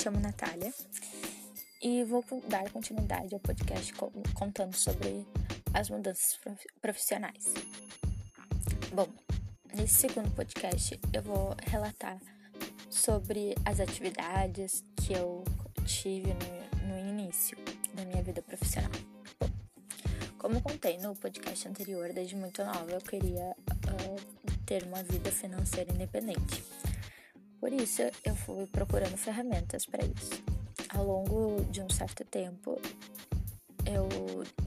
chamo Natália e vou dar continuidade ao podcast contando sobre as mudanças profissionais. Bom, nesse segundo podcast eu vou relatar sobre as atividades que eu tive no, no início da minha vida profissional. Bom, como contei no podcast anterior, desde muito nova eu queria uh, ter uma vida financeira independente. Por isso, eu fui procurando ferramentas para isso. Ao longo de um certo tempo, eu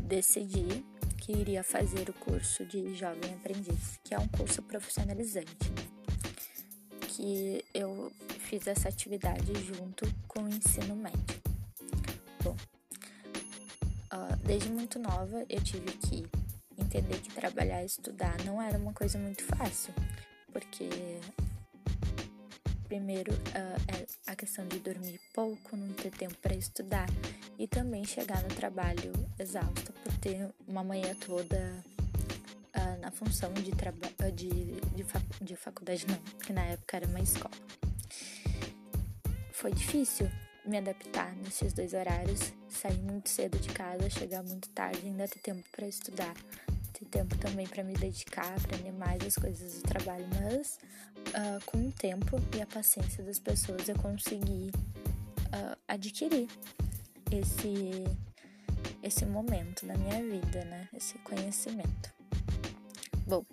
decidi que iria fazer o curso de Jovem Aprendiz, que é um curso profissionalizante, que eu fiz essa atividade junto com o ensino médio. Bom, uh, desde muito nova eu tive que entender que trabalhar e estudar não era uma coisa muito fácil, porque primeiro uh, é a questão de dormir pouco, não ter tempo para estudar e também chegar no trabalho exausta por ter uma manhã toda uh, na função de, uh, de, de, fac de faculdade, não, que na época era uma escola. Foi difícil me adaptar nesses dois horários, sair muito cedo de casa, chegar muito tarde, ainda ter tempo para estudar, tempo também para me dedicar, aprender mais as coisas do trabalho, mas uh, com o tempo e a paciência das pessoas eu consegui uh, adquirir esse esse momento da minha vida, né? Esse conhecimento. Bom,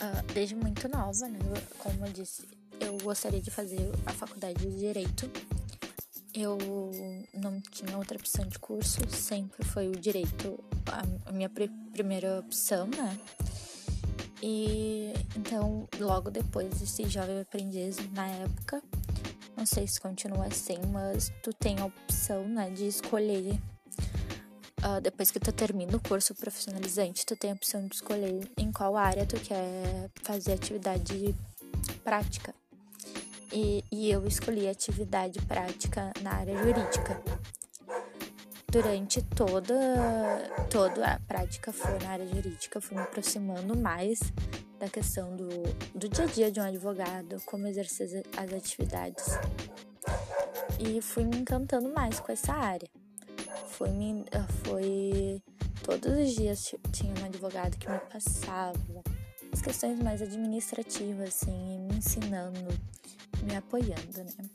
uh, desde muito nova, né? Como eu disse, eu gostaria de fazer a faculdade de Direito. Eu não tinha outra opção de curso, sempre foi o Direito a minha primeira opção, né? E então, logo depois desse jovem aprendiz, na época, não sei se continua assim, mas tu tem a opção, né, de escolher. Uh, depois que tu termina o curso profissionalizante, tu tem a opção de escolher em qual área tu quer fazer atividade prática. E, e eu escolhi atividade prática na área jurídica durante toda, toda a prática foi na área jurídica, fui me aproximando mais da questão do, do dia a dia de um advogado, como exercer as atividades. E fui me encantando mais com essa área. Foi, foi todos os dias tinha um advogado que me passava as questões mais administrativas, assim, me ensinando, me apoiando, né?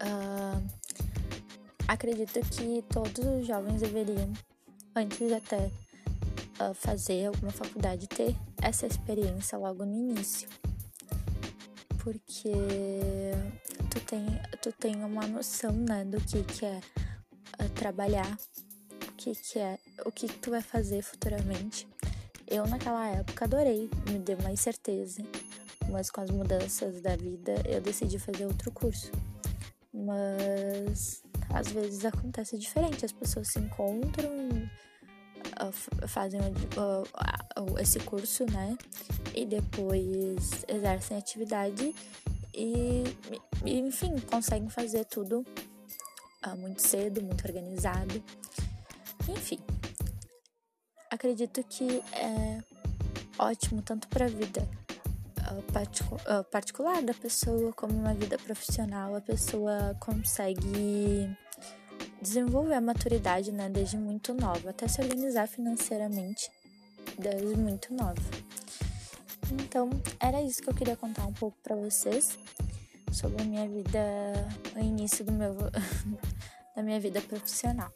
Uh, Acredito que todos os jovens deveriam, antes de até uh, fazer alguma faculdade, ter essa experiência logo no início. Porque tu tem, tu tem uma noção, né, do que, que é uh, trabalhar, o que, que é, o que, que tu vai fazer futuramente. Eu, naquela época, adorei, me deu mais certeza, mas com as mudanças da vida, eu decidi fazer outro curso. Mas às vezes acontece diferente, as pessoas se encontram, ah, fazem esse curso, né? E depois exercem atividade e, enfim, conseguem fazer tudo ah, muito cedo, muito organizado. Enfim, acredito que é ótimo tanto para a vida particular da pessoa como uma vida profissional, a pessoa consegue desenvolver a maturidade, né, desde muito nova, até se organizar financeiramente desde muito nova. Então, era isso que eu queria contar um pouco para vocês sobre a minha vida, o início do meu da minha vida profissional.